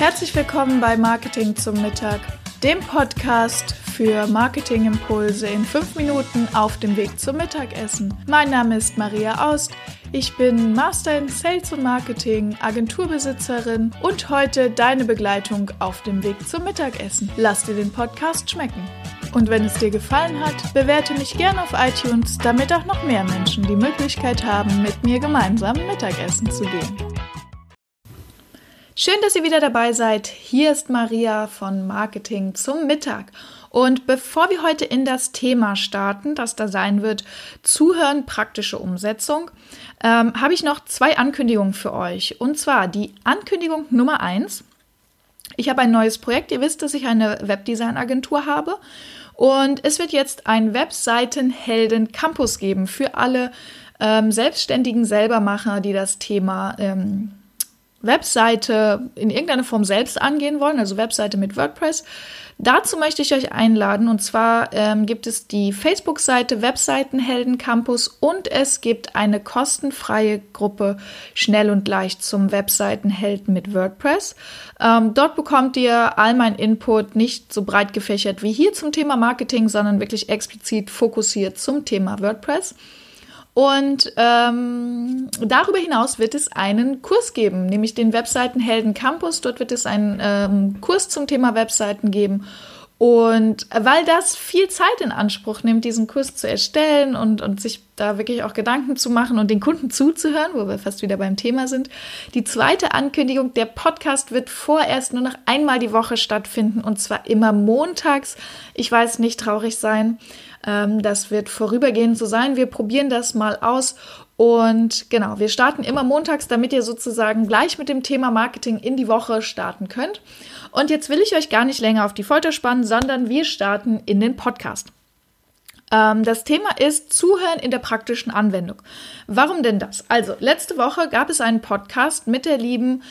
Herzlich willkommen bei Marketing zum Mittag, dem Podcast für Marketingimpulse in fünf Minuten auf dem Weg zum Mittagessen. Mein Name ist Maria Aust. Ich bin Master in Sales und Marketing, Agenturbesitzerin und heute deine Begleitung auf dem Weg zum Mittagessen. Lass dir den Podcast schmecken. Und wenn es dir gefallen hat, bewerte mich gerne auf iTunes, damit auch noch mehr Menschen die Möglichkeit haben, mit mir gemeinsam Mittagessen zu gehen. Schön, dass ihr wieder dabei seid. Hier ist Maria von Marketing zum Mittag. Und bevor wir heute in das Thema starten, das da sein wird, Zuhören, praktische Umsetzung, ähm, habe ich noch zwei Ankündigungen für euch. Und zwar die Ankündigung Nummer eins. Ich habe ein neues Projekt. Ihr wisst, dass ich eine Webdesign-Agentur habe. Und es wird jetzt ein Webseitenhelden Campus geben für alle ähm, selbstständigen Selbermacher, die das Thema ähm, Webseite in irgendeiner Form selbst angehen wollen, also Webseite mit WordPress. Dazu möchte ich euch einladen und zwar ähm, gibt es die Facebook-Seite Webseitenhelden Campus und es gibt eine kostenfreie Gruppe Schnell und leicht zum Webseitenhelden mit WordPress. Ähm, dort bekommt ihr all mein Input nicht so breit gefächert wie hier zum Thema Marketing, sondern wirklich explizit fokussiert zum Thema WordPress. Und ähm, darüber hinaus wird es einen Kurs geben, nämlich den Webseitenhelden Campus. Dort wird es einen ähm, Kurs zum Thema Webseiten geben. Und weil das viel Zeit in Anspruch nimmt, diesen Kurs zu erstellen und, und sich da wirklich auch Gedanken zu machen und den Kunden zuzuhören, wo wir fast wieder beim Thema sind. Die zweite Ankündigung, der Podcast wird vorerst nur noch einmal die Woche stattfinden und zwar immer montags. Ich weiß nicht traurig sein. Ähm, das wird vorübergehend so sein. Wir probieren das mal aus. Und genau, wir starten immer montags, damit ihr sozusagen gleich mit dem Thema Marketing in die Woche starten könnt. Und jetzt will ich euch gar nicht länger auf die Folter spannen, sondern wir starten in den Podcast. Ähm, das Thema ist Zuhören in der praktischen Anwendung. Warum denn das? Also, letzte Woche gab es einen Podcast mit der lieben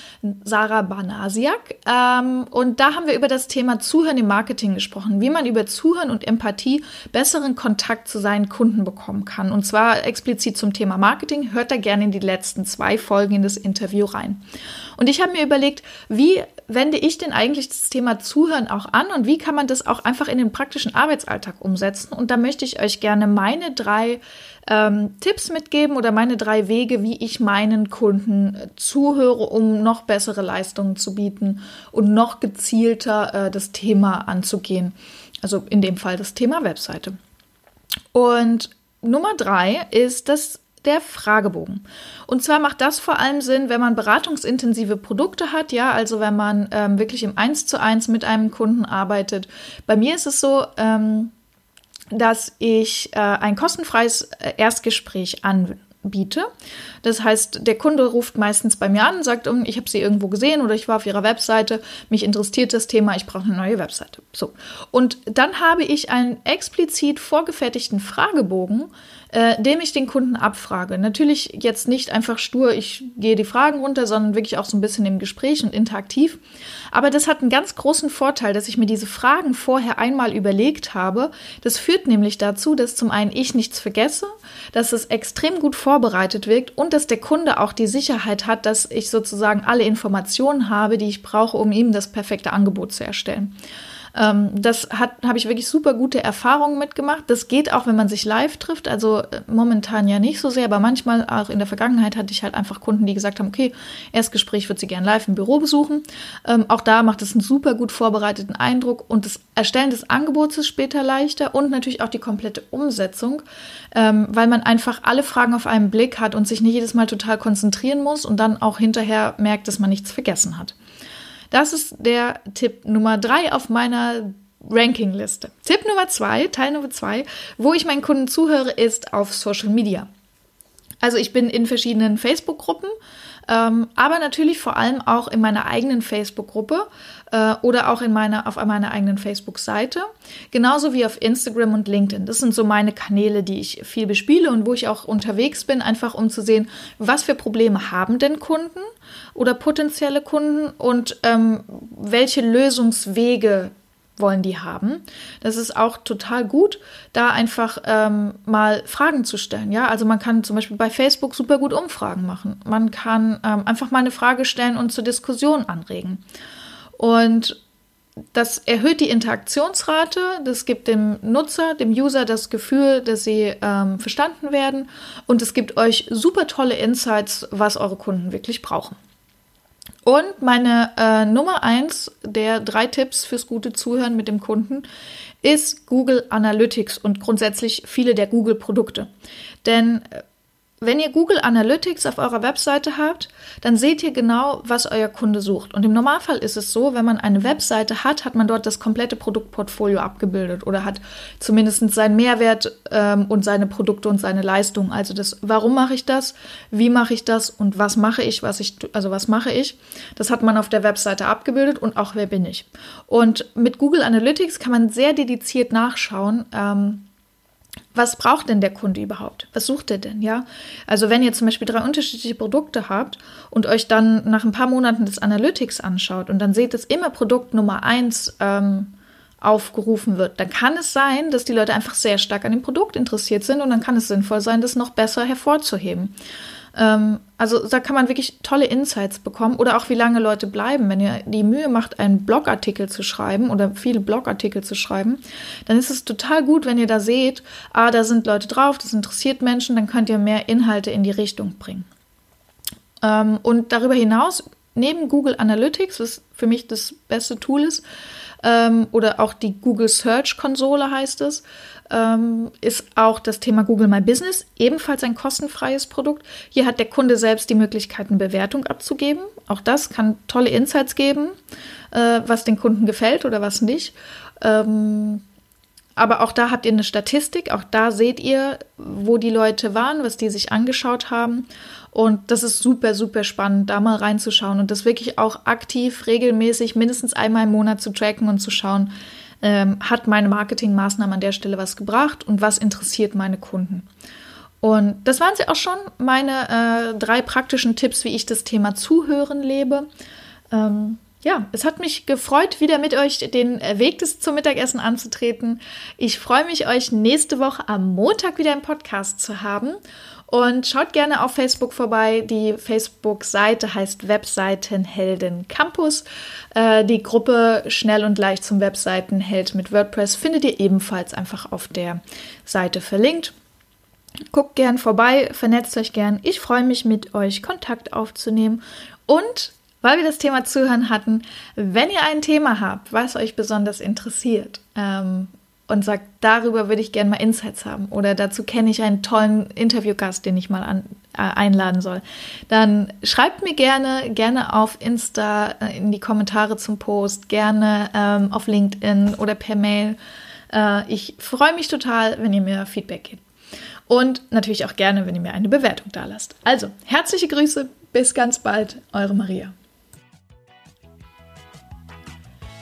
Sarah Banasiak ähm, und da haben wir über das Thema Zuhören im Marketing gesprochen, wie man über Zuhören und Empathie besseren Kontakt zu seinen Kunden bekommen kann. Und zwar explizit zum Thema Marketing. Hört da gerne in die letzten zwei Folgen in das Interview rein. Und ich habe mir überlegt, wie wende ich denn eigentlich das Thema Zuhören auch an und wie kann man das auch einfach in den praktischen Arbeitsalltag umsetzen? Und da möchte ich euch gerne meine drei ähm, Tipps mitgeben oder meine drei Wege, wie ich meinen Kunden äh, zuhöre, um noch bessere Leistungen zu bieten und noch gezielter äh, das Thema anzugehen. Also in dem Fall das Thema Webseite. Und Nummer drei ist das der Fragebogen. Und zwar macht das vor allem Sinn, wenn man beratungsintensive Produkte hat, ja, also wenn man ähm, wirklich im Eins zu eins mit einem Kunden arbeitet. Bei mir ist es so, ähm, dass ich äh, ein kostenfreies äh, Erstgespräch anbiete. Das heißt, der Kunde ruft meistens bei mir an und sagt, ich habe sie irgendwo gesehen oder ich war auf ihrer Webseite, mich interessiert das Thema, ich brauche eine neue Webseite. So. Und dann habe ich einen explizit vorgefertigten Fragebogen, äh, dem ich den Kunden abfrage. Natürlich jetzt nicht einfach stur, ich gehe die Fragen runter, sondern wirklich auch so ein bisschen im Gespräch und interaktiv. Aber das hat einen ganz großen Vorteil, dass ich mir diese Fragen vorher einmal überlegt habe. Das führt nämlich dazu, dass zum einen ich nichts vergesse, dass es extrem gut vorbereitet wirkt und dass der Kunde auch die Sicherheit hat, dass ich sozusagen alle Informationen habe, die ich brauche, um ihm das perfekte Angebot zu erstellen. Ähm, das habe ich wirklich super gute Erfahrungen mitgemacht. Das geht auch, wenn man sich live trifft. Also äh, momentan ja nicht so sehr, aber manchmal auch in der Vergangenheit hatte ich halt einfach Kunden, die gesagt haben, okay, Erstgespräch würde sie gerne live im Büro besuchen. Ähm, auch da macht es einen super gut vorbereiteten Eindruck und das Erstellen des Angebots ist später leichter und natürlich auch die komplette Umsetzung, ähm, weil man einfach alle Fragen auf einen Blick hat und sich nicht jedes Mal total konzentrieren muss und dann auch hinterher merkt, dass man nichts vergessen hat. Das ist der Tipp Nummer drei auf meiner Rankingliste. Tipp Nummer zwei, Teil Nummer zwei, wo ich meinen Kunden zuhöre, ist auf Social Media. Also ich bin in verschiedenen Facebook-Gruppen, aber natürlich vor allem auch in meiner eigenen Facebook-Gruppe äh, oder auch in meiner, auf meiner eigenen Facebook-Seite, genauso wie auf Instagram und LinkedIn. Das sind so meine Kanäle, die ich viel bespiele und wo ich auch unterwegs bin, einfach um zu sehen, was für Probleme haben denn Kunden oder potenzielle Kunden und ähm, welche Lösungswege wollen die haben. Das ist auch total gut, da einfach ähm, mal Fragen zu stellen. Ja, also man kann zum Beispiel bei Facebook super gut Umfragen machen. Man kann ähm, einfach mal eine Frage stellen und zur Diskussion anregen. Und das erhöht die Interaktionsrate, das gibt dem Nutzer, dem User das Gefühl, dass sie ähm, verstanden werden und es gibt euch super tolle Insights, was eure Kunden wirklich brauchen. Und meine äh, Nummer eins der drei Tipps fürs gute Zuhören mit dem Kunden ist Google Analytics und grundsätzlich viele der Google-Produkte. Denn äh, wenn ihr Google Analytics auf eurer Webseite habt, dann seht ihr genau, was euer Kunde sucht. Und im Normalfall ist es so, wenn man eine Webseite hat, hat man dort das komplette Produktportfolio abgebildet oder hat zumindest seinen Mehrwert ähm, und seine Produkte und seine Leistungen. Also das, warum mache ich das, wie mache ich das und was mache ich, was ich, also was mache ich, das hat man auf der Webseite abgebildet und auch wer bin ich. Und mit Google Analytics kann man sehr dediziert nachschauen. Ähm, was braucht denn der Kunde überhaupt? Was sucht er denn, ja? Also wenn ihr zum Beispiel drei unterschiedliche Produkte habt und euch dann nach ein paar Monaten das Analytics anschaut und dann seht, dass immer Produkt Nummer eins ähm, aufgerufen wird, dann kann es sein, dass die Leute einfach sehr stark an dem Produkt interessiert sind und dann kann es sinnvoll sein, das noch besser hervorzuheben. Ähm, also da kann man wirklich tolle Insights bekommen oder auch wie lange Leute bleiben. Wenn ihr die Mühe macht, einen Blogartikel zu schreiben oder viele Blogartikel zu schreiben, dann ist es total gut, wenn ihr da seht, ah, da sind Leute drauf, das interessiert Menschen, dann könnt ihr mehr Inhalte in die Richtung bringen. Ähm, und darüber hinaus, neben Google Analytics, was für mich das beste Tool ist, ähm, oder auch die Google Search Konsole heißt es, ähm, ist auch das Thema Google My Business, ebenfalls ein kostenfreies Produkt. Hier hat der Kunde selbst die Möglichkeit, eine Bewertung abzugeben. Auch das kann tolle Insights geben, äh, was den Kunden gefällt oder was nicht. Ähm, aber auch da habt ihr eine Statistik, auch da seht ihr, wo die Leute waren, was die sich angeschaut haben. Und das ist super, super spannend, da mal reinzuschauen und das wirklich auch aktiv, regelmäßig, mindestens einmal im Monat zu tracken und zu schauen, ähm, hat meine Marketingmaßnahme an der Stelle was gebracht und was interessiert meine Kunden. Und das waren sie auch schon, meine äh, drei praktischen Tipps, wie ich das Thema Zuhören lebe. Ähm, ja, es hat mich gefreut, wieder mit euch den Weg des zum Mittagessen anzutreten. Ich freue mich, euch nächste Woche am Montag wieder im Podcast zu haben. Und schaut gerne auf Facebook vorbei. Die Facebook-Seite heißt Webseitenhelden Campus. Äh, die Gruppe Schnell und leicht zum Webseitenheld mit WordPress findet ihr ebenfalls einfach auf der Seite verlinkt. Guckt gern vorbei, vernetzt euch gern. Ich freue mich, mit euch Kontakt aufzunehmen. Und weil wir das Thema Zuhören hatten, wenn ihr ein Thema habt, was euch besonders interessiert, ähm, und sagt, darüber würde ich gerne mal Insights haben oder dazu kenne ich einen tollen Interviewgast, den ich mal an, äh, einladen soll, dann schreibt mir gerne, gerne auf Insta äh, in die Kommentare zum Post, gerne ähm, auf LinkedIn oder per Mail. Äh, ich freue mich total, wenn ihr mir Feedback gebt. Und natürlich auch gerne, wenn ihr mir eine Bewertung da lasst. Also, herzliche Grüße, bis ganz bald, eure Maria.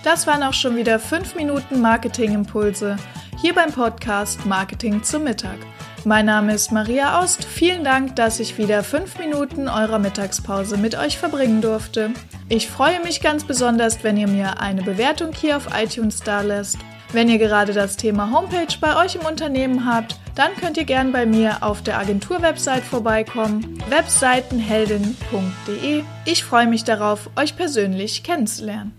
Das waren auch schon wieder 5 Minuten Marketingimpulse hier beim Podcast Marketing zum Mittag. Mein Name ist Maria Ost. Vielen Dank, dass ich wieder 5 Minuten eurer Mittagspause mit euch verbringen durfte. Ich freue mich ganz besonders, wenn ihr mir eine Bewertung hier auf iTunes da lässt. Wenn ihr gerade das Thema Homepage bei euch im Unternehmen habt, dann könnt ihr gern bei mir auf der Agentur-Website vorbeikommen, webseitenheldin.de. Ich freue mich darauf, euch persönlich kennenzulernen.